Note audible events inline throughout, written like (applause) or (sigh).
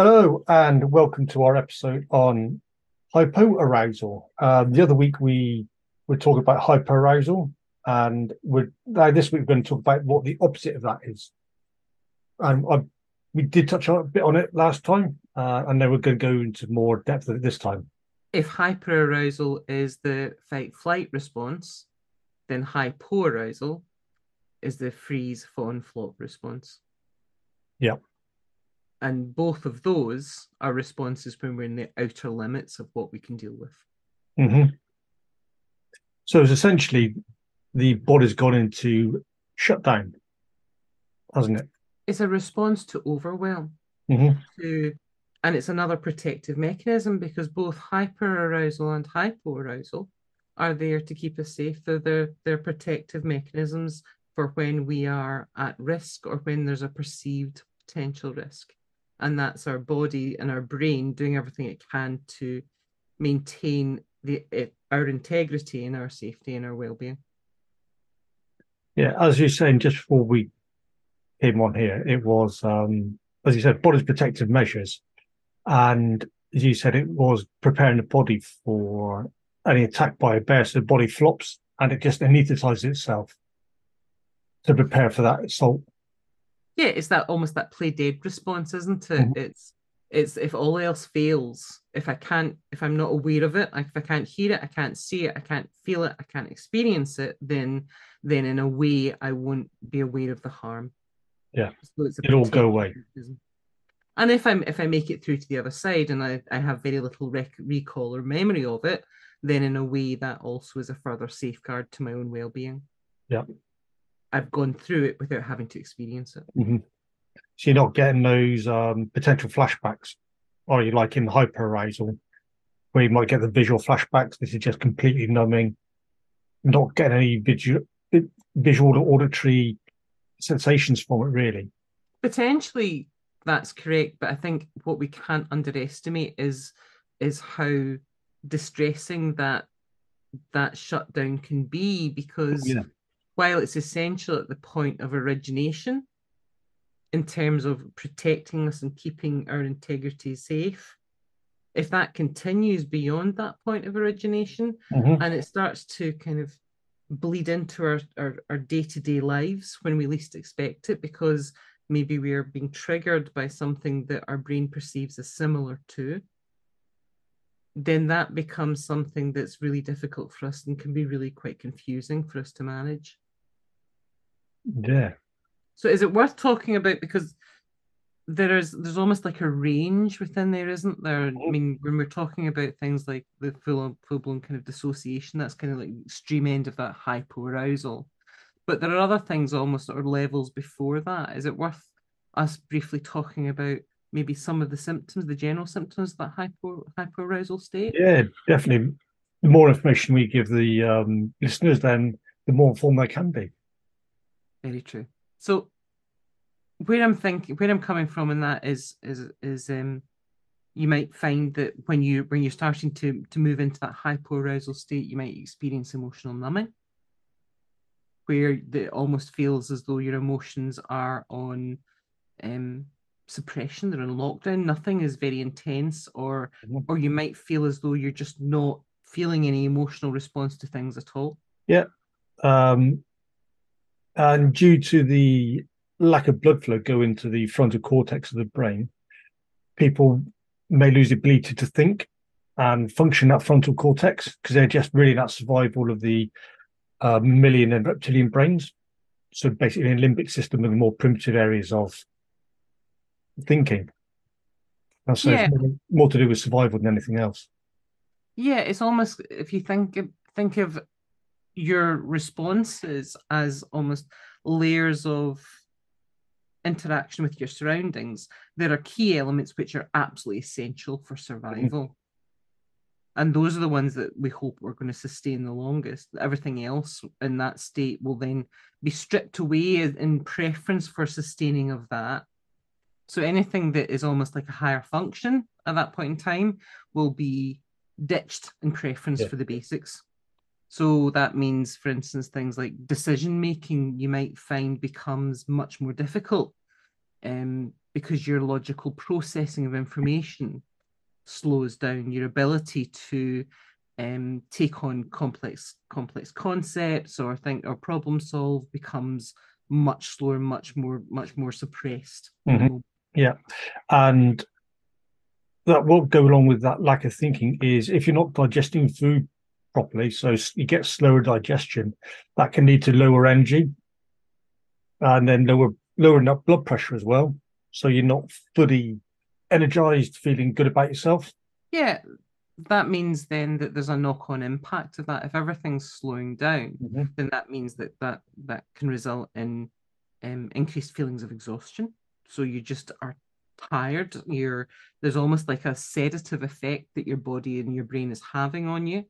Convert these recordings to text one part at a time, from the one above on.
Hello, and welcome to our episode on hypoarousal. Um, the other week we were talking about hyperarousal, and we're now this week we're going to talk about what the opposite of that is. And I, we did touch a bit on it last time, uh, and then we're going to go into more depth of it this time. If hyperarousal is the fight flight response, then hypoarousal is the freeze fawn flop response. Yeah. And both of those are responses when we're in the outer limits of what we can deal with. Mm-hmm. So it's essentially the body's gone into shutdown, hasn't it? It's a response to overwhelm. Mm-hmm. To, and it's another protective mechanism because both hyperarousal and hypoarousal are there to keep us safe. They're, they're, they're protective mechanisms for when we are at risk or when there's a perceived potential risk. And that's our body and our brain doing everything it can to maintain the it, our integrity and our safety and our well-being. Yeah, as you're saying, just before we came on here, it was um, as you said, body's protective measures, and as you said, it was preparing the body for any attack by a bear, so the body flops and it just anesthetizes itself to prepare for that assault. Yeah, it's that almost that play dead response, isn't it? Mhm. It's it's if all else fails, if I can't, if I'm not aware of it, like if I can't hear it, I can't see it, I can't feel it, I can't experience it, then then in a way I won't be aware of the harm. Yeah. So it's a It'll go away. mechanism. And if I'm if I make it through to the other side and I, I have very little rec- recall or memory of it, then in a way that also is a further safeguard to my own well-being. Yeah. I've gone through it without having to experience it. So you're not getting those um, potential flashbacks, or you like in hyperarousal, where you might get the visual flashbacks. This is just completely numbing, not getting any visual, visual or auditory sensations from it, really. potentially that's correct but i think what we can't underestimate is is how distressing that that shutdown can be because Yeah. While it's essential at the point of origination in terms of protecting us and keeping our integrity safe if that continues beyond that point of origination Mhm. and it starts to kind of bleed into our, our, our day-to-day lives when we least expect it because maybe we are being triggered by something that our brain perceives as similar to then that becomes something that's really difficult for us and can be really quite confusing for us to manage Yeah. so is it worth talking about because there is there's almost like a range within there, isn't there? I Mhm. mean, when we're talking about things like the full full blown kind of dissociation, that's kind of like extreme end of that hypoarousal. But there are other things almost or levels before that. Is it worth us briefly talking about maybe some of the symptoms, the general symptoms of that hypo hypoarousal state? Yeah, definitely. The more information we give the um, listeners, then the more informed they can be. Very true. So where I'm thinking, where I'm coming from in that is is is um you might find that when you when you're starting to to move into that hypoarousal state, you might experience emotional numbing, where it almost feels as though your emotions are on um suppression, they're on lockdown. Nothing is very intense, or Mhm. or you might feel as though you're just not feeling any emotional response to things at all. Yeah. Um, and due to the lack of blood flow going to the frontal cortex of the brain, people may lose the ability to think and function that frontal cortex because they're just really that survival of the uh, mammalian and reptilian brains. So basically, an limbic system of the more primitive areas of thinking. And so Yeah. more to do with survival than anything else. Yeah, it's almost if you think think of your responses as almost layers of interaction with your surroundings, there are key elements which are absolutely essential for survival. Mm-hmm. And those are the ones that we hope we're going to sustain the longest. Everything else in that state will then be stripped away in preference for sustaining of that. So anything that is almost like a higher function at that point in time will be ditched in preference Yeah. for the basics. So that means, for instance, things like decision making you might find becomes much more difficult. Um, because your logical processing of information slows down your ability to um, take on complex complex concepts or think or problem solve becomes much slower, much more much more suppressed. Mm-hmm. Yeah, and that will go along with that lack of thinking is if you're not digesting food properly, so you get slower digestion, that can lead to lower energy and then lower lowering up blood pressure as well. So you're not fully energized, feeling good about yourself. Yeah, that means then that there's a knock-on impact of that. If everything's slowing down, mm-hmm. then that means that that that can result in um, increased feelings of exhaustion. So you just are tired. You're there's almost like a sedative effect that your body and your brain is having on you.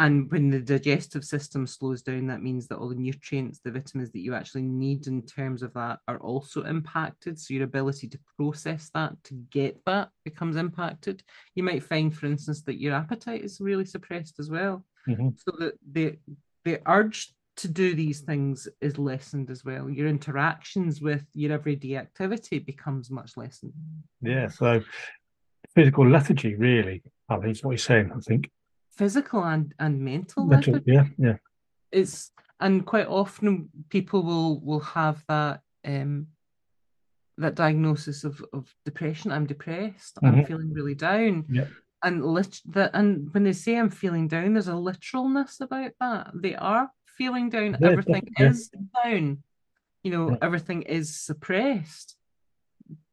And when the digestive system slows down, that means that all the nutrients, the vitamins that you actually need in terms of that are also impacted. So your ability to process that, to get that, becomes impacted. You might find, for instance, that your appetite is really suppressed as well. Mm-hmm. So that the the urge to do these things is lessened as well. Your interactions with your everyday activity becomes much lessened. Yeah, so physical lethargy, really, is what you're saying, I think physical and and mental, mental yeah yeah. it's and quite often people will will have that um that diagnosis of of depression. I'm depressed. Mm-hmm. i'm feeling really down. Yeah. And lit that and when they say i'm feeling down there's a literalness about that. They are feeling down. Yeah, everything yeah. is down. You know yeah. everything is suppressed.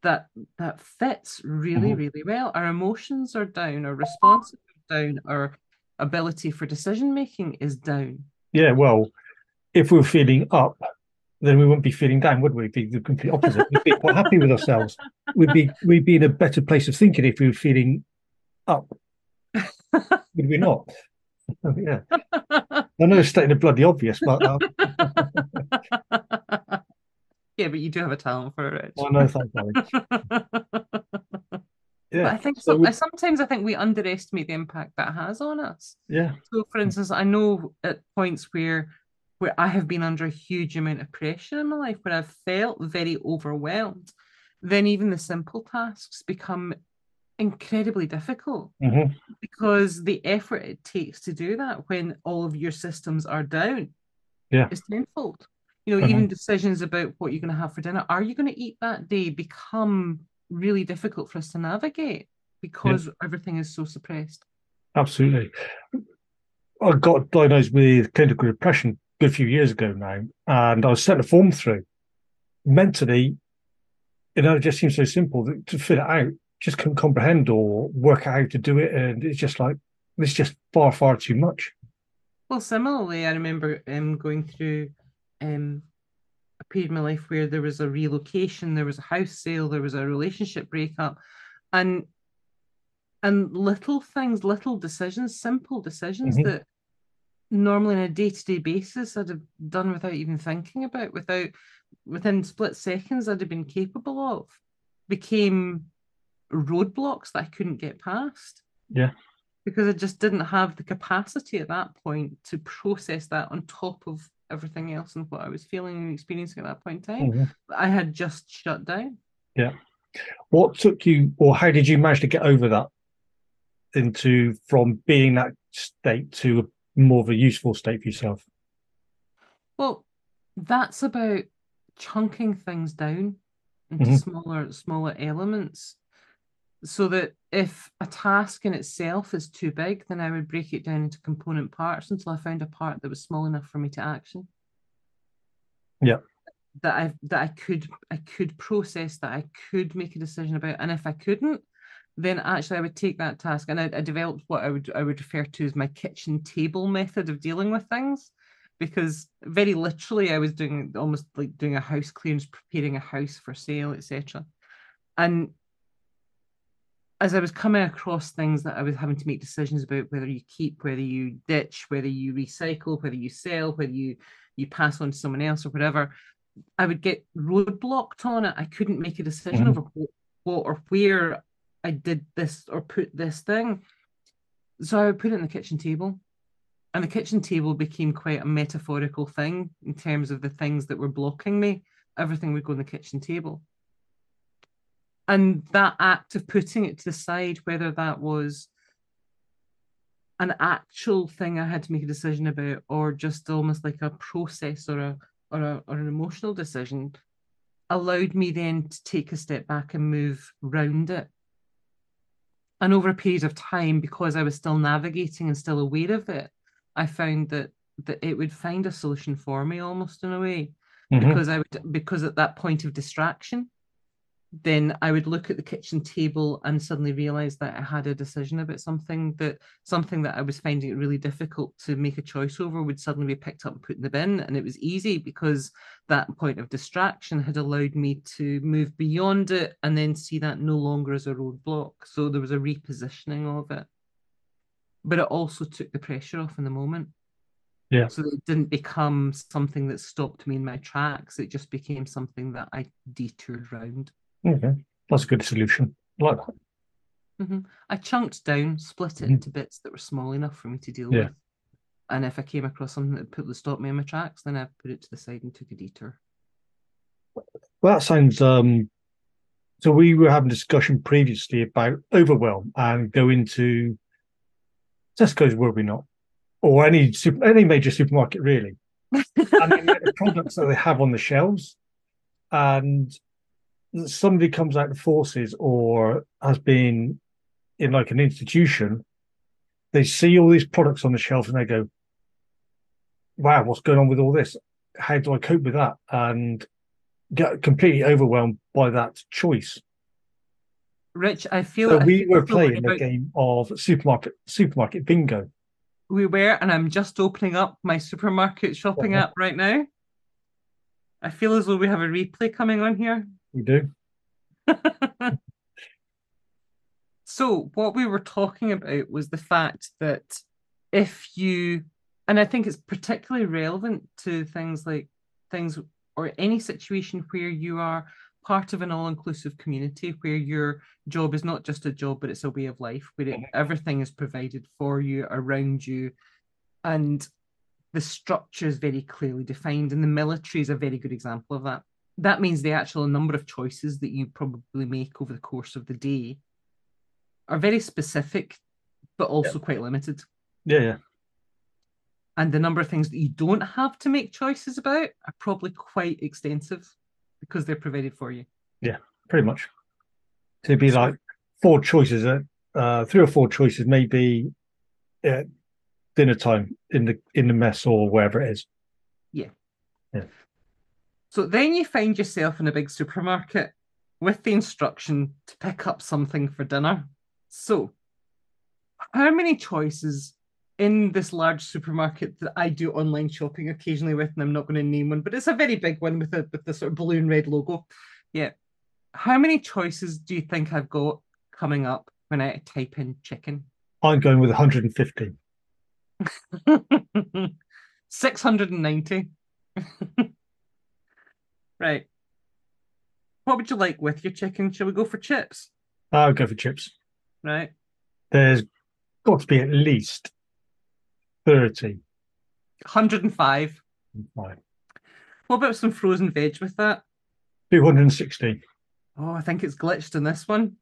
That that fits really mm-hmm. really well. Our emotions are down. Our responses are down. Our ability for decision making is down. Yeah, well, if we were feeling up, then we wouldn't be feeling down, would we? It'd be the complete opposite. We'd be quite happy with ourselves. We'd be we'd be in a better place of thinking if we were feeling up. would we not? yeah. I know it's stating the bloody obvious, but um... (laughs) yeah, but you do have a talent for it. Oh no, thank you. (laughs) Yeah. But I think so, so sometimes I think we underestimate the impact that has on us. Yeah. So for instance, I know at points where where I have been under a huge amount of pressure in my life, where I've felt very overwhelmed, then even the simple tasks become incredibly difficult mm-hmm. because the effort it takes to do that when all of your systems are down yeah. is tenfold. You know, mm-hmm. even decisions about what you're going to have for dinner, are you going to eat that day become really difficult for us to navigate because yeah. everything is so suppressed. Absolutely. I got diagnosed with clinical depression a good few years ago now, and I was sent a form through. Mentally, you know, it just seems so simple to fill it out. Just couldn't comprehend or work out how to do it, and it's just like it's just far, far too much. Well, similarly, I remember um, going through um, a period in my life where there was a relocation, there was a house sale, there was a relationship breakup, and and little things, little decisions, simple decisions mm-hmm. that normally on a day-to-day basis I'd have done without even thinking about, without within split seconds I'd have been capable of, became roadblocks that I couldn't get past. Yeah. Because I just didn't have the capacity at that point to process that on top of everything else and what I was feeling and experiencing at that point in time. Mm-hmm. I had just shut down. Yeah. What took you, or how did you manage to get over that into from being that state to more of a useful state for yourself? Well, that's about chunking things down into mm-hmm. smaller, smaller elements so that if a task in itself is too big, then I would break it down into component parts until I found a part that was small enough for me to action. Yeah. That I that I could I could process that I could make a decision about, and if I couldn't, then actually I would take that task and I, I developed what I would I would refer to as my kitchen table method of dealing with things, because very literally I was doing almost like doing a house clearance, preparing a house for sale, etc. And as I was coming across things that I was having to make decisions about whether you keep, whether you ditch, whether you recycle, whether you sell, whether you you pass on to someone else or whatever, I would get roadblocked on it. I couldn't make a decision mm-hmm. over what, what or where I did this or put this thing. So I would put it in the kitchen table. And the kitchen table became quite a metaphorical thing in terms of the things that were blocking me. Everything would go on the kitchen table. And that act of putting it to the side, whether that was an actual thing I had to make a decision about, or just almost like a process or a or a or an emotional decision, allowed me then to take a step back and move round it. And over a period of time, because I was still navigating and still aware of it, I found that that it would find a solution for me almost in a way. Mm-hmm. Because I would because at that point of distraction, then I would look at the kitchen table and suddenly realize that I had a decision about something that something that I was finding it really difficult to make a choice over would suddenly be picked up and put in the bin. And it was easy because that point of distraction had allowed me to move beyond it and then see that no longer as a roadblock. So there was a repositioning of it. But it also took the pressure off in the moment. Yeah. So it didn't become something that stopped me in my tracks. It just became something that I detoured round. Okay, that's a good solution. I like that. Mm-hmm. I chunked down, split it mm-hmm. into bits that were small enough for me to deal yeah. with. And if I came across something that put, the stop me in my tracks, then I put it to the side and took a detour. Well, that sounds. Um, so we were having a discussion previously about overwhelm and go into Tesco's, were we not, or any super, any major supermarket really, (laughs) and the products that they have on the shelves, and somebody comes out of forces or has been in like an institution, they see all these products on the shelf and they go, wow, what's going on with all this? How do I cope with that? And get completely overwhelmed by that choice. Rich, I feel so we were playing about... a game of supermarket supermarket bingo. We were, and I'm just opening up my supermarket shopping uh-huh. app right now. I feel as though we have a replay coming on here. We do. (laughs) so, what we were talking about was the fact that if you, and I think it's particularly relevant to things like things or any situation where you are part of an all-inclusive community where your job is not just a job but it's a way of life where it, everything is provided for you around you and the structure is very clearly defined and the military is a very good example of that that means the actual number of choices that you probably make over the course of the day are very specific, but also yeah. quite limited. Yeah, yeah. And the number of things that you don't have to make choices about are probably quite extensive because they're provided for you. Yeah, pretty much. To be like four choices, uh, uh, three or four choices, maybe uh, dinner time in the in the mess or wherever it is. Yeah. Yeah. So then you find yourself in a big supermarket with the instruction to pick up something for dinner. So, how many choices in this large supermarket that I do online shopping occasionally with, and I'm not going to name one, but it's a very big one with a with the sort of balloon red logo. Yeah. How many choices do you think I've got coming up when I type in chicken? I'm going with 150. (laughs) 690. (laughs) Right. What would you like with your chicken? Shall we go for chips? I'll go for chips. Right. There's got to be at least 30. 105. Right. What about some frozen veg with that? 260. Oh, I think it's glitched in this one.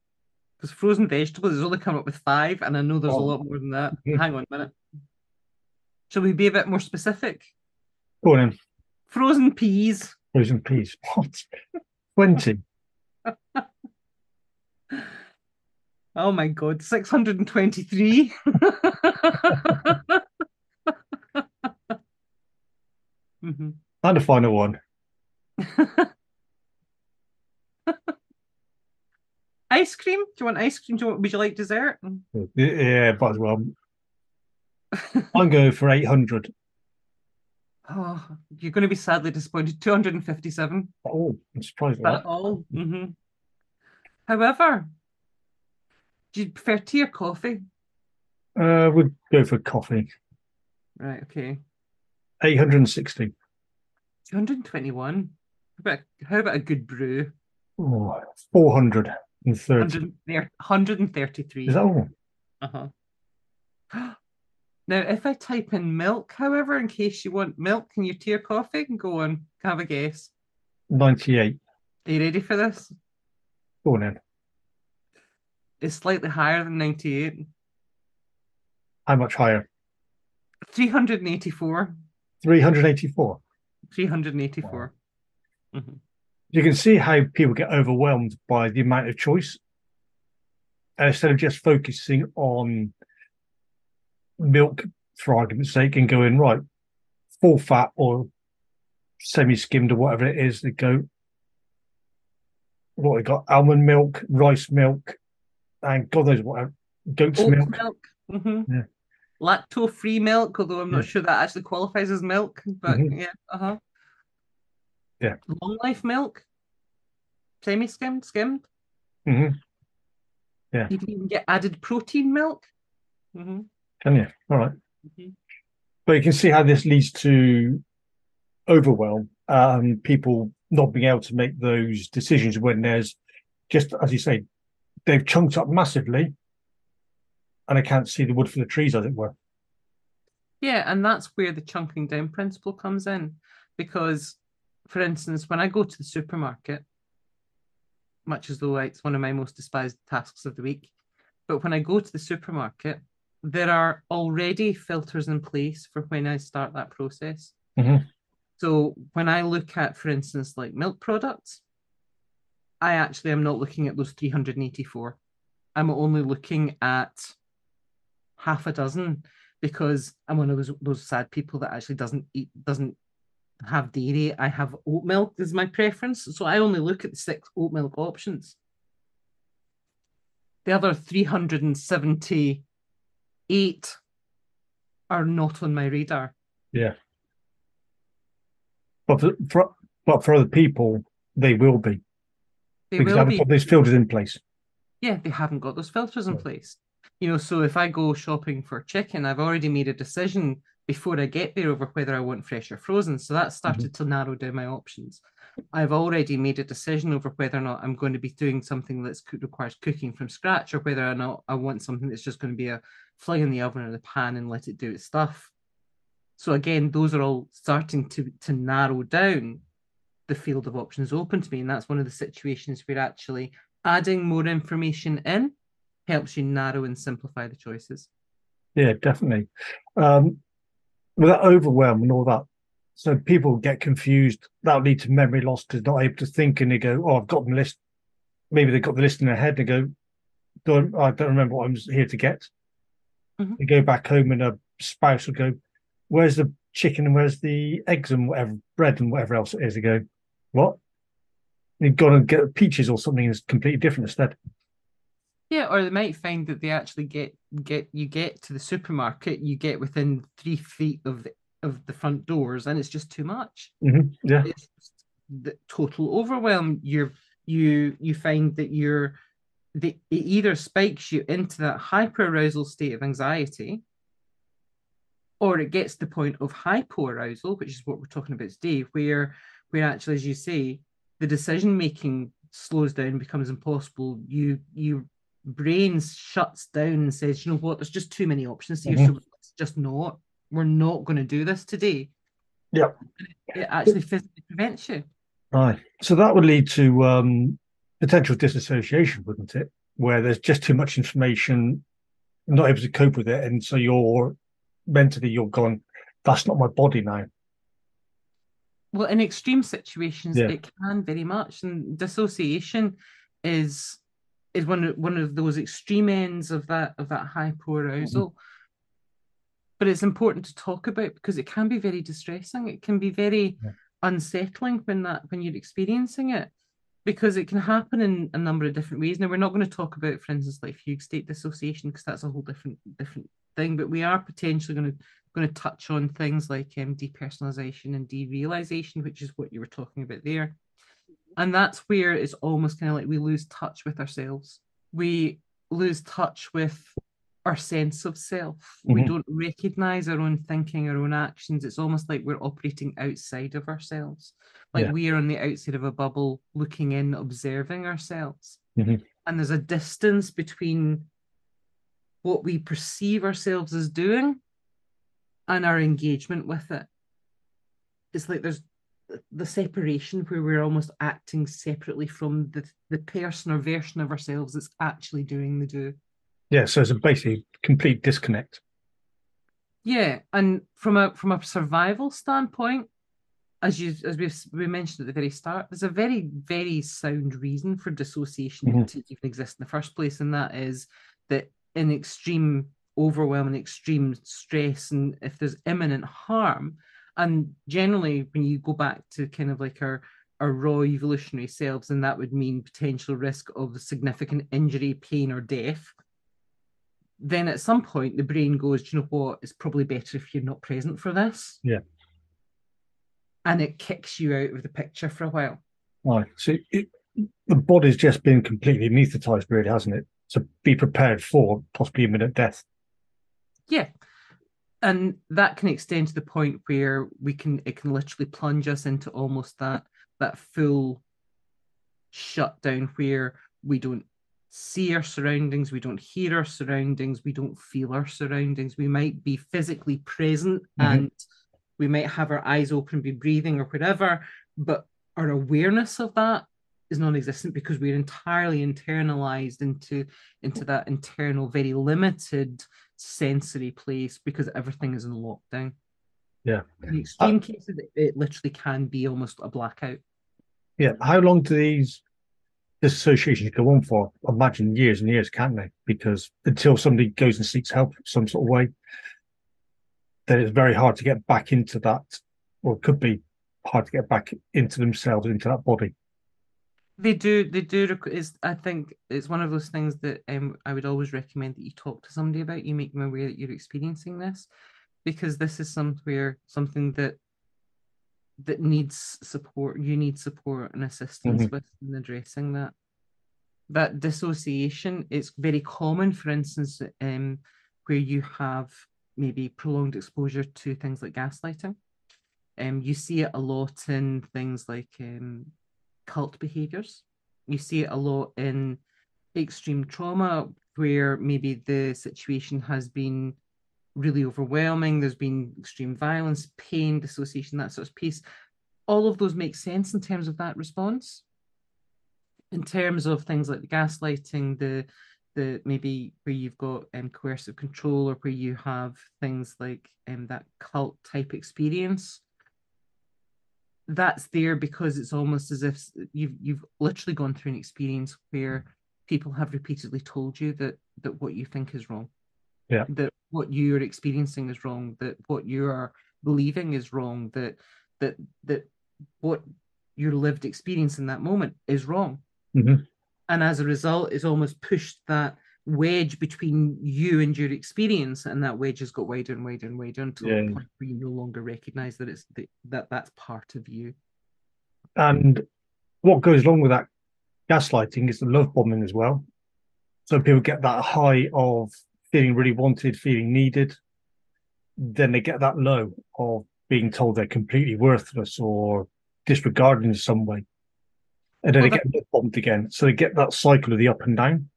Because frozen vegetables is only come up with five, and I know there's oh. a lot more than that. (laughs) Hang on a minute. Shall we be a bit more specific? Go on in. Frozen peas frozen peas. (laughs) What? 20. oh my god, 623. mm-hmm. And a final one. (laughs) ice cream? Do you want ice cream? Do you want, would you like dessert? Yeah, but as well. I'm going for 800. Oh, you're going to be sadly disappointed. 257. Oh, I'm surprised that. that. all. Mm-hmm. However, do you prefer tea or coffee? Uh, we'd go for coffee. Right, okay. 860. 221. How about, how about a good brew? Oh, 430. 133. Is that all? Uh-huh. (gasps) (gasps) Now, if I type in milk, however, in case you want milk in your tea or coffee, can go on, have a guess. 98. Are you ready for this? Go on in. It's slightly higher than 98. How much higher? 384. 384. 384. Wow. Mm-hmm. You can see how people get overwhelmed by the amount of choice. And instead of just focusing on milk, for argument's sake, and going, right, full fat or semi skimmed or whatever it is, they go, what they got almond milk, rice milk, and God knows what goat's Oat milk. milk. Mm-hmm. Yeah. Lacto free milk, although I'm not yeah. sure that actually qualifies as milk, but mm-hmm. yeah, uh huh. Yeah. Long life milk, semi skimmed, skimmed. Mm-hmm. Yeah. You can even get added protein milk. Mm-hmm. Can you? All right. mm-hmm. But you can see how this leads to overwhelm. Um, people not being able to make those decisions when there's just as you say, they've chunked up massively, and I can't see the wood for the trees, as it were. Yeah, and that's where the chunking down principle comes in, because, for instance, when I go to the supermarket, much as though it's one of my most despised tasks of the week, but when I go to the supermarket, there are already filters in place for when I start that process. Mm-hmm. So when I look at, for instance, like milk products, I actually am not looking at those 384. I'm only looking at half a dozen because I'm one of those, those sad people that actually doesn't eat, doesn't have dairy. I have oat milk is my preference. So I only look at the six oat milk options. The other 378 are not on my radar. Yeah. But for, for but for other people, they will be. They because will haven't got those filters in place. Yeah, they haven't got those filters in place. You know, so if I go shopping for chicken, I've already made a decision before I get there over whether I want fresh or frozen. So that started mm-hmm. to narrow down my options. I've already made a decision over whether or not I'm going to be doing something that requires cooking from scratch or whether or not I want something that's just going to be a fling in the oven or the pan and let it do its stuff. So again, those are all starting to to narrow down the field of options open to me, and that's one of the situations where actually adding more information in helps you narrow and simplify the choices. Yeah, definitely. Um, with that overwhelm and all that, so people get confused. That'll lead to memory loss because not able to think, and they go, "Oh, I've got the list." Maybe they've got the list in their head. They go, "Don't I don't remember what I'm here to get." Mm-hmm. They go back home, and a spouse will go, where's the chicken and where's the eggs and whatever bread and whatever else it is? They go, what? You've got to get peaches or something that's completely different instead. Yeah, or they might find that they actually get get you get to the supermarket, you get within three feet of the, of the front doors, and it's just too much. Mm-hmm. Yeah, it's the total overwhelm. You're you you find that you're the it either spikes you into that hyper arousal state of anxiety, or it gets to the point of hypoarousal, which is what we're talking about today, where where actually, as you say, the decision making slows down, becomes impossible. You you brain shuts down and says, you know what, there's just too many options here, mm-hmm. so it's just not. We're not going to do this today. Yeah, it, it actually physically prevents you. Right. So that would lead to um, potential disassociation, wouldn't it? Where there's just too much information, not able to cope with it, and so you're mentally you're gone. that's not my body now. Well, in extreme situations, yeah. it can very much, and dissociation is is one of one of those extreme ends of that of that hypoarousal. Mm-hmm. But it's important to talk about because it can be very distressing. It can be very yeah. unsettling when that when you're experiencing it because it can happen in a number of different ways. Now we're not going to talk about, for instance, like fugue state dissociation because that's a whole different different thing. But we are potentially going to going to touch on things like um, depersonalization and derealization, which is what you were talking about there. And that's where it's almost kind of like we lose touch with ourselves. We lose touch with our sense of self. Mm-hmm. We don't recognize our own thinking, our own actions. It's almost like we're operating outside of ourselves. Like yeah. we are on the outside of a bubble, looking in, observing ourselves. Mm-hmm. And there's a distance between what we perceive ourselves as doing and our engagement with it. It's like there's the separation where we're almost acting separately from the the person or version of ourselves that's actually doing the do. Yeah, so it's a basically complete disconnect. Yeah, and from a from a survival standpoint, as you as we we mentioned at the very start, there's a very very sound reason for dissociation mm-hmm. to even exist in the first place, and that is that in extreme overwhelming extreme stress and if there's imminent harm and generally when you go back to kind of like our our raw evolutionary selves and that would mean potential risk of significant injury pain or death then at some point the brain goes Do you know what? It's probably better if you're not present for this. Yeah. And it kicks you out of the picture for a while. Right so it, the body's just been completely anesthetized really hasn't it? To be prepared for possibly imminent death. Yeah. And that can extend to the point where we can it can literally plunge us into almost that that full shutdown where we don't see our surroundings we don't hear our surroundings we don't feel our surroundings. We might be physically present mm-hmm. and we might have our eyes open be breathing or whatever but our awareness of that is non-existent because we're entirely internalized into into that internal very limited sensory place because everything is in lockdown. Yeah. In extreme uh, cases it, it literally can be almost a blackout. Yeah. How long do these dissociations go on for imagine years and years can't they because until somebody goes and seeks help some sort of way then it's very hard to get back into that or it could be hard to get back into themselves into that body they do. They do. Is I think it's one of those things that um, I would always recommend that you talk to somebody about. You make them aware that you're experiencing this, because this is somewhere something that that needs support. You need support and assistance mm-hmm. with in addressing that. That dissociation is very common. For instance, um, where you have maybe prolonged exposure to things like gaslighting. Um, you see it a lot in things like um, cult behaviors. You see it a lot in extreme trauma where maybe the situation has been really overwhelming, there's been extreme violence, pain, dissociation, that sort of piece. All of those make sense in terms of that response. In terms of things like the gaslighting, the the maybe where you've got um, coercive control or where you have things like um, that cult type experience that's there because it's almost as if you've you've literally gone through an experience where people have repeatedly told you that that what you think is wrong yeah that what you're experiencing is wrong that what you are believing is wrong that that that what your lived experience in that moment is wrong mm-hmm. and as a result it's almost pushed that wedge between you and your experience, and that wedge has got wider and wider and wider until yeah. the point where you no longer recognize that it's the, that that's part of you. And what goes along with that gaslighting is the love bombing as well. So people get that high of feeling really wanted, feeling needed. Then they get that low of being told they're completely worthless or disregarded in some way. And then well, they get bombed again. So they get that cycle of the up and down.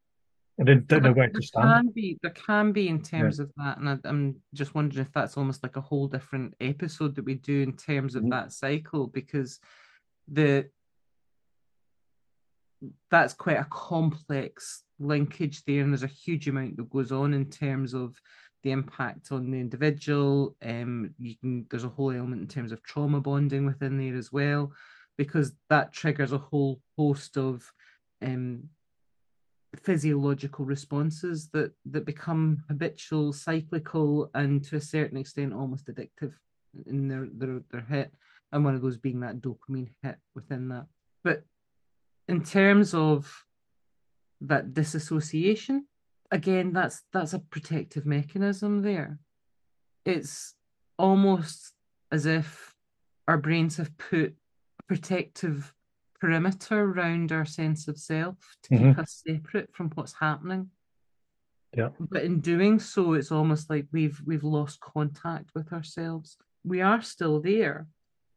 I don't, don't know where to stand. Can be, there can be in terms yeah. of that, and I, am just wondering if that's almost like a whole different episode that we do in terms of mm-hmm. that cycle, because the that's quite a complex linkage there, and there's a huge amount that goes on in terms of the impact on the individual. Um, you can there's a whole element in terms of trauma bonding within there as well, because that triggers a whole host of um physiological responses that that become habitual, cyclical, and to a certain extent almost addictive in their their, their hit, and one of those being that dopamine hit within that. But in terms of that disassociation, again, that's that's a protective mechanism there. It's almost as if our brains have put protective perimeter around our sense of self to mm-hmm. keep us separate from what's happening. Yeah. But in doing so, it's almost like we've we've lost contact with ourselves. We are still there.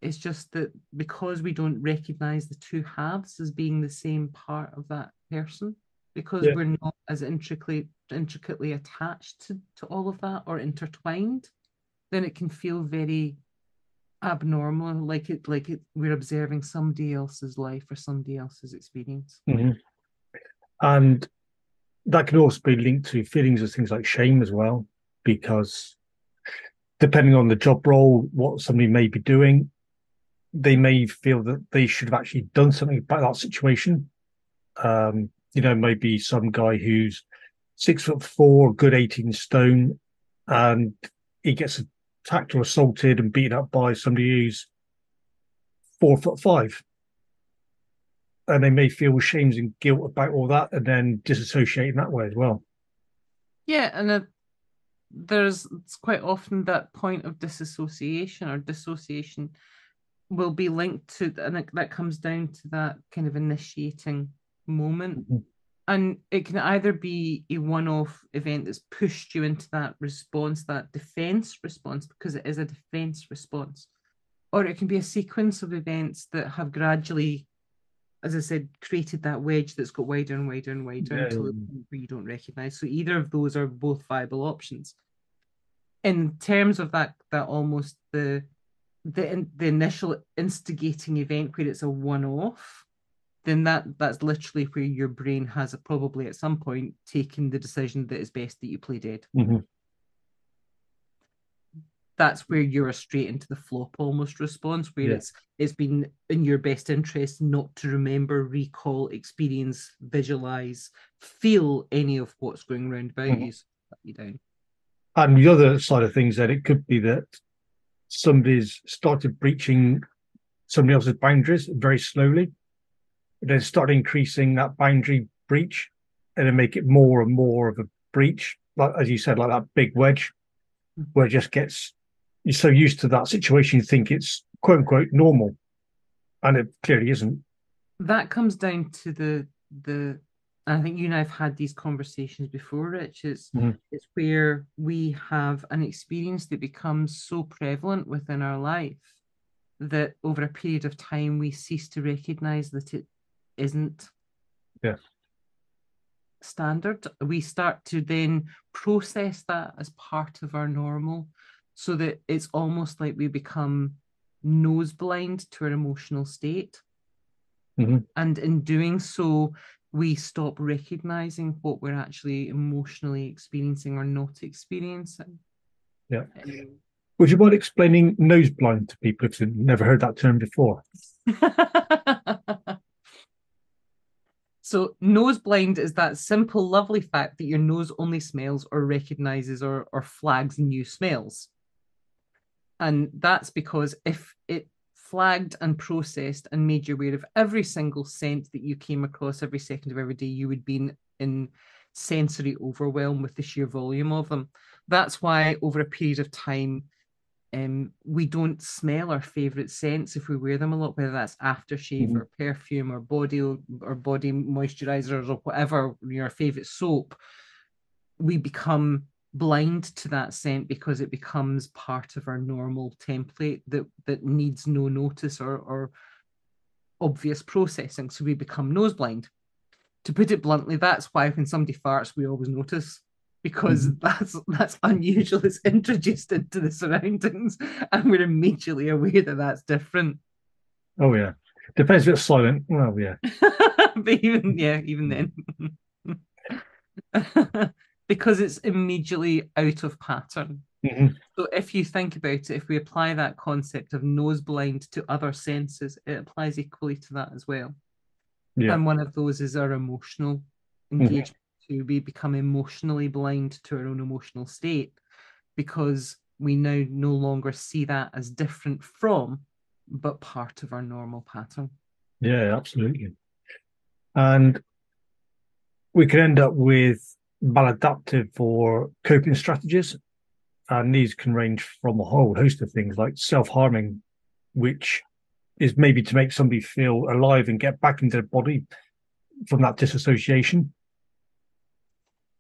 It's just that because we don't recognize the two halves as being the same part of that person, because yeah. we're not as intricately intricately attached to, to all of that or intertwined, then it can feel very abnormal, like it, like it, we're observing somebody else's life or somebody else's experience. Mhm. And that can also be linked to feelings of things like shame as well, because depending on the job role, what somebody may be doing, they may feel that they should have actually done something about that situation. Um, you know, maybe some guy who's six foot four, good 18 stone, and he gets attacked or assaulted and beaten up by somebody who's four foot five. And they may feel shame and guilt about all that and then disassociate in that way as well. Yeah, and uh, there's it's quite often that point of disassociation or dissociation will be linked to, and that comes down to that kind of initiating moment. Mhm. And it can either be a one off event that's pushed you into that response, that defense response, because it is a defense response, or it can be a sequence of events that have gradually, as I said, created that wedge that's got wider and wider and wider Yeah. until the point where you don't recognize. So either of those are both viable options. In terms of that, that almost the the the initial instigating event where it's a one off, then that that's literally where your brain has probably at some point taken the decision that it's best that you play dead. Mhm. That's where you're a straight into the flop almost response, where Yeah. it's it's been in your best interest not to remember, recall, experience, visualize, feel any of what's going around about Mhm. you. So you down. And the other side of things, that it could be that somebody's started breaching somebody else's boundaries very slowly, then start increasing that boundary breach, and then make it more and more of a breach, like as you said, like that big wedge, where it just gets you're so used to that situation, you think it's quote unquote normal, and it clearly isn't. that comes down to the the and I think you and I have had these conversations before, Rich. It's Mhm. it's where we have an experience that becomes so prevalent within our life that over a period of time we cease to recognize that it isn't Yeah. standard. We start to then process that as part of our normal, so that it's almost like we become nose blind to our emotional state. Mhm. And in doing so, we stop recognizing what we're actually emotionally experiencing or not experiencing. Yeah. Um, Would you mind explaining nose blind to people if they've never heard that term before? (laughs) so nose blind is that simple, lovely fact that your nose only smells or recognizes or, or flags new smells. And that's because if it flagged and processed and made you aware of every single scent that you came across every second of every day, you would be in, in sensory overwhelm with the sheer volume of them. That's why over a period of time, um, we don't smell our favorite scents if we wear them a lot, whether that's aftershave Mhm. or perfume or body or body moisturizers or whatever your favorite soap. We become blind to that scent because it becomes part of our normal template that that needs no notice or or obvious processing. So we become nose blind. To put it bluntly, that's why when somebody farts, we always notice because that's that's unusual. It's introduced into the surroundings, and we're immediately aware that that's different. Oh yeah, depends if it's silent. Well, yeah, (laughs) but even yeah, even then, (laughs) because it's immediately out of pattern. Mhm. So if you think about it, if we apply that concept of nose blind to other senses, it applies equally to that as well. yeah, And one of those is our emotional engagement. Too. We become emotionally blind to our own emotional state because we now no longer see that as different from, but part of our normal pattern. yeah, absolutely. And we can end up with maladaptive or coping strategies, and these can range from a whole host of things like self-harming, which is maybe to make somebody feel alive and get back into the body from that disassociation.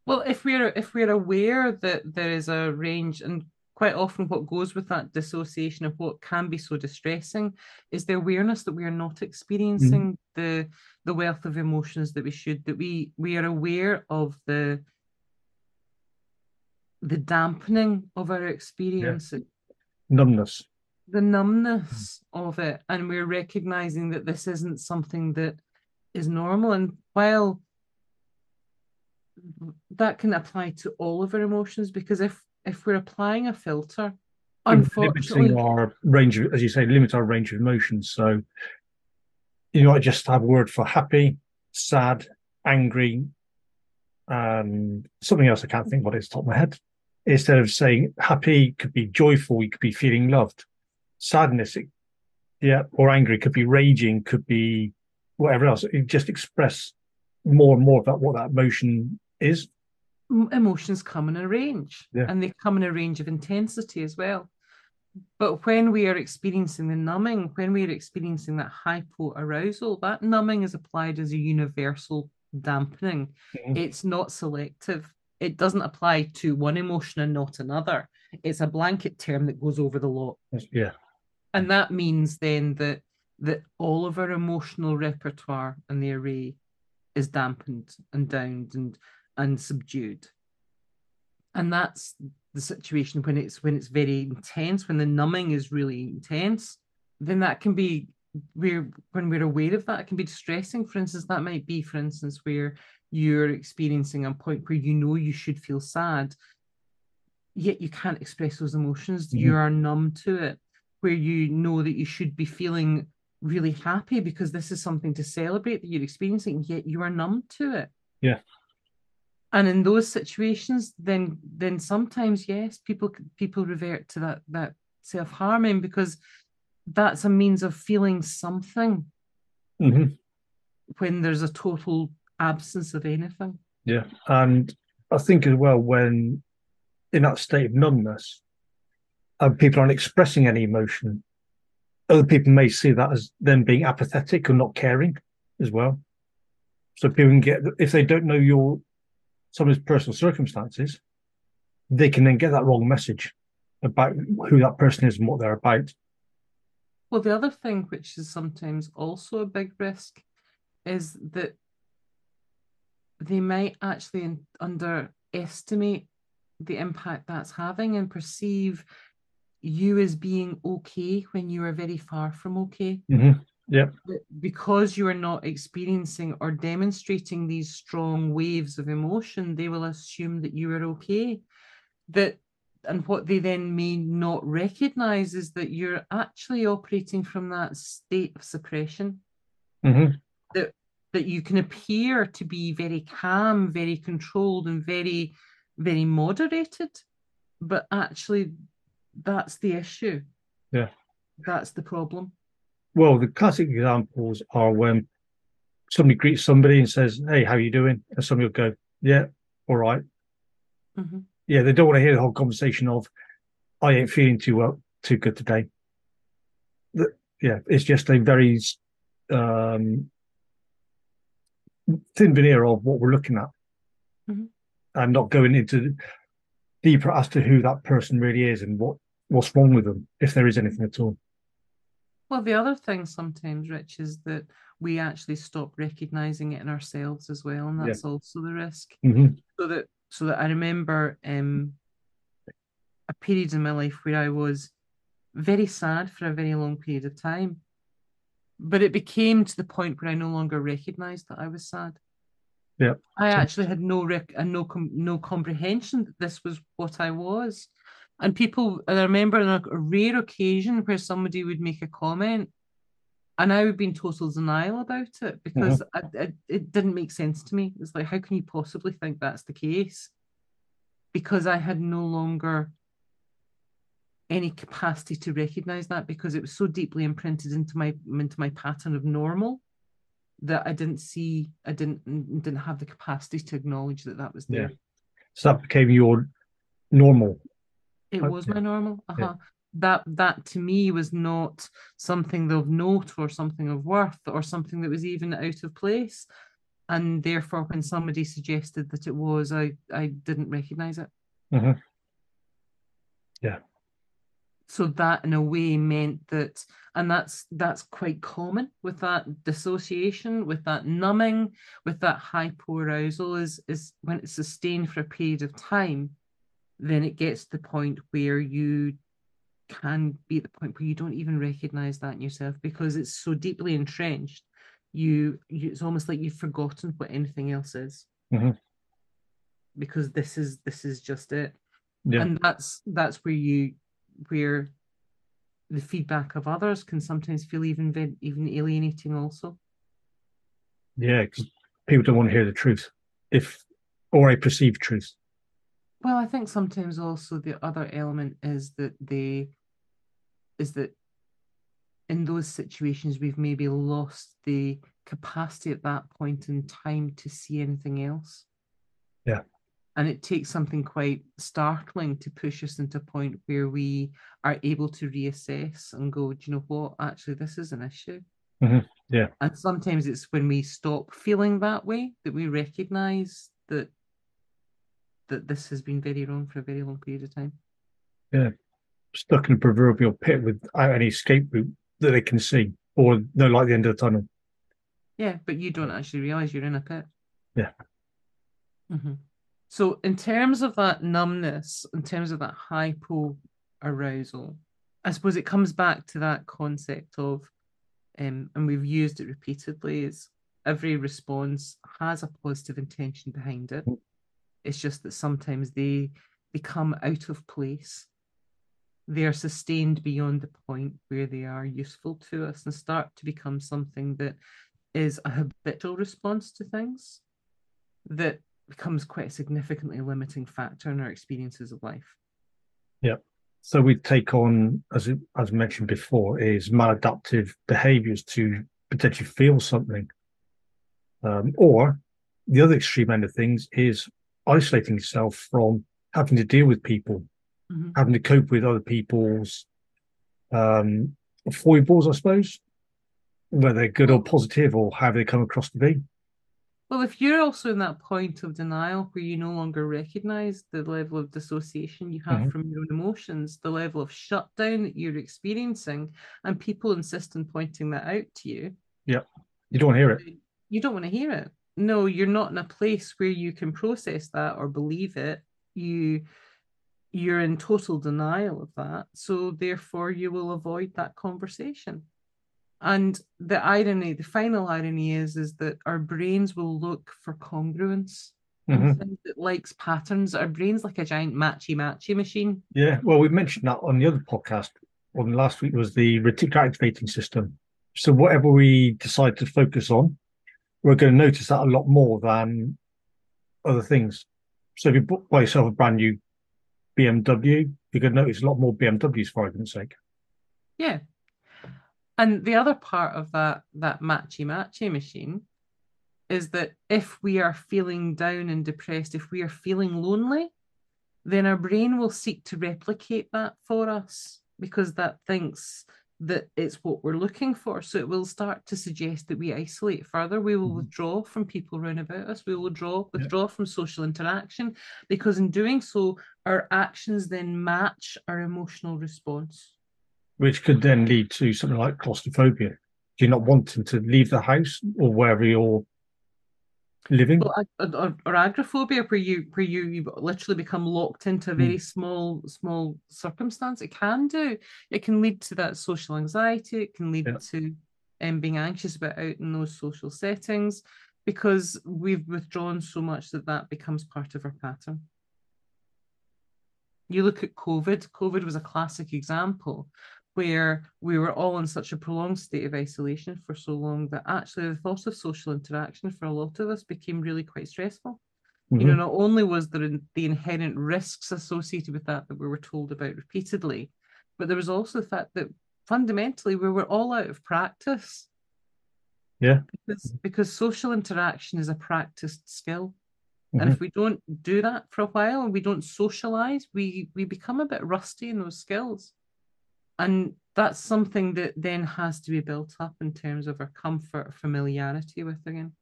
Well, if we're if we're aware that there is a range, and quite often what goes with that dissociation of what can be so distressing is the awareness that we are not experiencing mm-hmm. the the wealth of emotions that we should, that we we are aware of the the dampening of our experience. Numbness. the numbness mm-hmm. of it, and we're recognizing that this isn't something that is normal. And while that can apply to all of our emotions, because if if we're applying a filter, unfortunately, limiting our range of, as you say, limit our range of emotions. So you might just have a word for happy, sad, angry, and something else I can't think what it's top of my head. Instead of saying happy could be joyful, you could be feeling loved. Sadness, it, yeah, or angry could be raging, could be whatever else. You just express more and more about what that emotion is. Emotions come in a range, yeah. and they come in a range of intensity as well. But when we are experiencing the numbing, when we are experiencing that hypoarousal, that numbing is applied as a universal dampening. Mm-hmm. It's not selective. It doesn't apply to one emotion and not another. It's a blanket term that goes over the lot. Yeah. And that means then that that all of our emotional repertoire and the array is dampened and downed and and subdued. And that's the situation when it's when it's very intense, when the numbing is really intense, then that can be we're when we're aware of that, it can be distressing. For instance, that might be, for instance, where you're experiencing a point where you know you should feel sad, yet you can't express those emotions. Mm-hmm. You are numb to it, where you know that you should be feeling really happy because this is something to celebrate that you're experiencing, yet you are numb to it. Yeah. And in those situations, then then sometimes yes, people people revert to that that self harming because that's a means of feeling something mm-hmm. when there's a total absence of anything. Yeah, and I think as well when in that state of numbness, and people aren't expressing any emotion, other people may see that as them being apathetic or not caring as well. So people can get if they don't know your someone's personal circumstances, they can then get that wrong message about who that person is and what they're about. Well, the other thing, which is sometimes also a big risk, is that they might actually underestimate the impact that's having and perceive you as being okay when you are very far from okay. Mm-hmm. Yeah. Because you are not experiencing or demonstrating these strong waves of emotion, they will assume that you are okay. That and what they then may not recognize is that you're actually operating from that state of suppression. Mm-hmm. That that you can appear to be very calm, very controlled, and very, very moderated, but actually that's the issue. Yeah. That's the problem. Well, the classic examples are when somebody greets somebody and says, Hey, how you doing? And somebody will go, Yeah, all right. mm-hmm. Yeah, they don't want to hear the whole conversation of I ain't feeling too well, too good today. Yeah, it's just a very um, thin veneer of what we're looking at mm-hmm. and not going into deeper as to who that person really is and what what's wrong with them, if there is anything at all. Well, the other thing sometimes, Rich, is that we actually stop recognizing it in ourselves as well, and that's yeah. also the risk. Mm-hmm. So that so that I remember um, a period in my life where I was very sad for a very long period of time, but it became to the point where I no longer recognized that I was sad. Yeah. I actually had no rec- and no com- no comprehension that this was what I was. And people, and I remember on a, a rare occasion where somebody would make a comment, and I would be in total denial about it because mm-hmm. I, I, it didn't make sense to me. It's like, how can you possibly think that's the case? Because I had no longer any capacity to recognize that because it was so deeply imprinted into my into my pattern of normal that I didn't see, I didn't didn't have the capacity to acknowledge that that was there. Yeah. So that became your normal. It was my normal. Uh-huh. Yeah. That that to me was not something of note or something of worth or something that was even out of place. And therefore, when somebody suggested that it was, I I didn't recognize it. Mm-hmm. Yeah so that in a way meant that and that's that's quite common with that dissociation with that numbing with that hypoarousal is is when it's sustained for a period of time then it gets to the point where you can be at the point where you don't even recognize that in yourself because it's so deeply entrenched. You, you it's almost like you've forgotten what anything else is. Mhm. Because this is this is just it. Yeah. And that's that's where you where the feedback of others can sometimes feel even even alienating also. Yeah, because people don't want to hear the truth, if or a perceived truth. Well, I think sometimes also the other element is that they is that in those situations we've maybe lost the capacity at that point in time to see anything else. Yeah. And it takes something quite startling to push us into a point where we are able to reassess and go, do you know what? Actually, this is an issue. Mhm. Yeah. And sometimes it's when we stop feeling that way that we recognize that that this has been very wrong for a very long period of time. Yeah. Stuck in a proverbial pit without any escape route that they can see, or no light at the end of the tunnel. Yeah, but you don't actually realize you're in a pit. Yeah. Mhm. So, in terms of that numbness, in terms of that hypo arousal, I suppose it comes back to that concept of, um, and we've used it repeatedly, is every response has a positive intention behind it. Mm. It's just that sometimes they become out of place. They are sustained beyond the point where they are useful to us and start to become something that is a habitual response to things that becomes quite a significantly limiting factor in our experiences of life. Yeah. So we take on, as as mentioned before, is maladaptive behaviours to potentially feel something, um, or the other extreme end of things is isolating yourself from having to deal with people, Mhm. having to cope with other people's um, foibles, I suppose, whether they're good or positive, or how they come across to be. Well, if you're also in that point of denial where you no longer recognize the level of dissociation you have Mhm. from your own emotions, the level of shutdown that you're experiencing, and people insist on pointing that out to you, Yeah. You don't hear it. you don't want to hear it. No, you're not in a place where you can process that or believe it. You you're in total denial of that. So therefore you will avoid that conversation. And the irony, the final irony is, is that our brains will look for congruence Mhm. things that likes patterns. Our brain's like a giant matchy matchy machine. Yeah, well, we mentioned that on the other podcast. On last week was the reticular activating system. So whatever we decide to focus on, we're going to notice that a lot more than other things. So if you buy yourself a brand new BMW, you're going to notice a lot more BMWs for argument's sake. Yeah. And the other part of that that matchy matchy machine is that if we are feeling down and depressed, if we are feeling lonely, then our brain will seek to replicate that for us because that thinks that it's what we're looking for. So it will start to suggest that we isolate further. We will Mhm. withdraw from people around about us. We will withdraw, Yeah. withdraw from social interaction because in doing so, our actions then match our emotional response. Which could then lead to something like claustrophobia. You're not wanting to leave the house or wherever you're living. Well, or, or agoraphobia, where you where you, you literally become locked into a very small small circumstance. It can do. It can lead to that social anxiety. It can lead Yeah. to um, being anxious about out in those social settings because we've withdrawn so much that that becomes part of our pattern. You look at COVID. COVID was a classic example where we were all in such a prolonged state of isolation for so long that actually the thought of social interaction for a lot of us became really quite stressful. You know, Mhm. not only was there in- the inherent risks associated with that that we were told about repeatedly, but there was also the fact that fundamentally we were all out of practice. Yeah. Because, because social interaction is a practiced skill. Mhm. And if we don't do that for a while and we don't socialize, we we become a bit rusty in those skills. And that's something that then has to be built up in terms of our comfort, familiarity with again.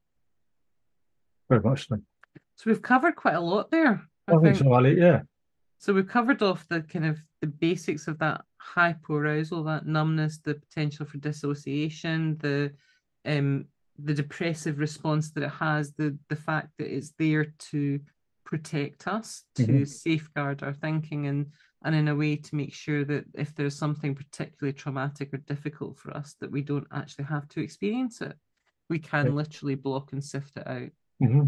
Very much so. So we've covered quite a lot there. I, think so, Ali. Yeah. So we've covered off the kind of the basics of that hypoarousal, that numbness, the potential for dissociation, the um the depressive response that it has, the the fact that it's there to protect us, to Mhm. safeguard our thinking and and in a way to make sure that if there's something particularly traumatic or difficult for us, that we don't actually have to experience it. We can Yeah. literally block and sift it out. hmm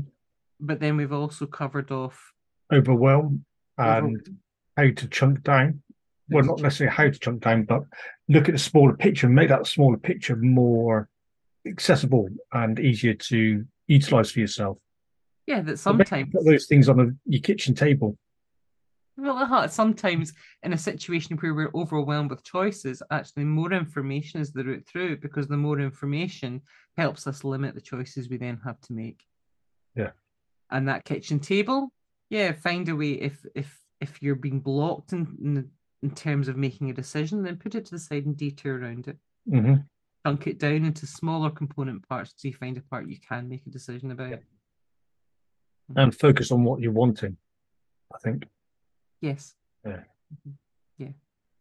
But then we've also covered off Overwhelm over- and how to chunk down. Well, not necessarily how to chunk down, but look at the smaller picture and make that smaller picture more accessible and easier to utilize for yourself. yeah, that sometimes put those things on a, your kitchen table. Well, sometimes in a situation where we're overwhelmed with choices, actually more information is the route through because the more information helps us limit the choices we then have to make. Yeah. And that kitchen table, yeah, find a way if if if you're being blocked in in, in terms of making a decision, then put it to the side and detour around it. Mm-hmm. Chunk it down into smaller component parts so you find a part you can make a decision about. Yeah. And focus on what you're wanting. I think. Yes. Yeah. Mhm. Yeah.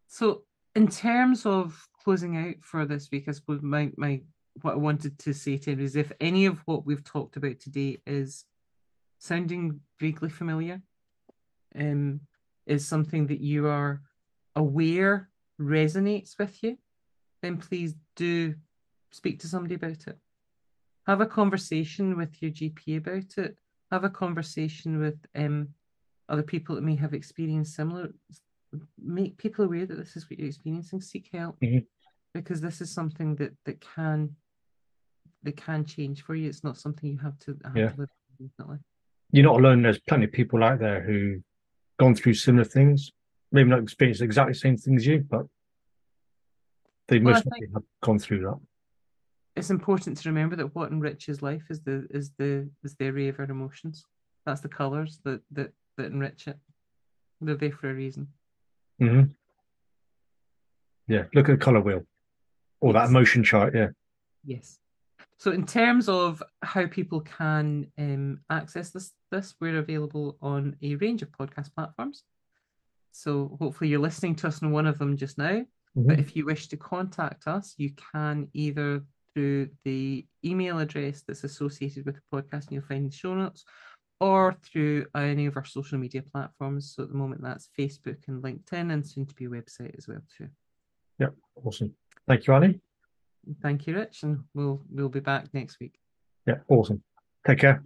So in terms of closing out for this week, I suppose my my what I wanted to say to you is if any of what we've talked about today is sounding vaguely familiar, um, is something that you are aware resonates with you, then please do speak to somebody about it. Have a conversation with your GP about it. Have a conversation with um other people that may have experienced similar make people aware that this is what you're experiencing seek help Mhm. because this is something that that can that can change for you it's not something you have to have Yeah. to live with infinitely. You're not alone. There's plenty of people out there who gone through similar things. Maybe not experienced exactly the same things you, but they Well, likely have gone through that. it's important to remember that what enriches life is the is the is the array of our emotions that's the colors that that that enrich it they're there for a reason hmm Yeah, look at the color wheel or that Yes. emotion chart. Yeah. Yes. So in terms of how people can um, access this, this we're available on a range of podcast platforms. So hopefully you're listening to us on one of them just now. But Mhm. if you wish to contact us, you can either through the email address that's associated with the podcast, and you'll find the show notes, or through any of our social media platforms. So at the moment, that's Facebook and LinkedIn, and soon to be a website as well too. Yeah, awesome. Thank you, Annie. Thank you, Rich, and we'll we'll be back next week. Yeah, awesome. Take care.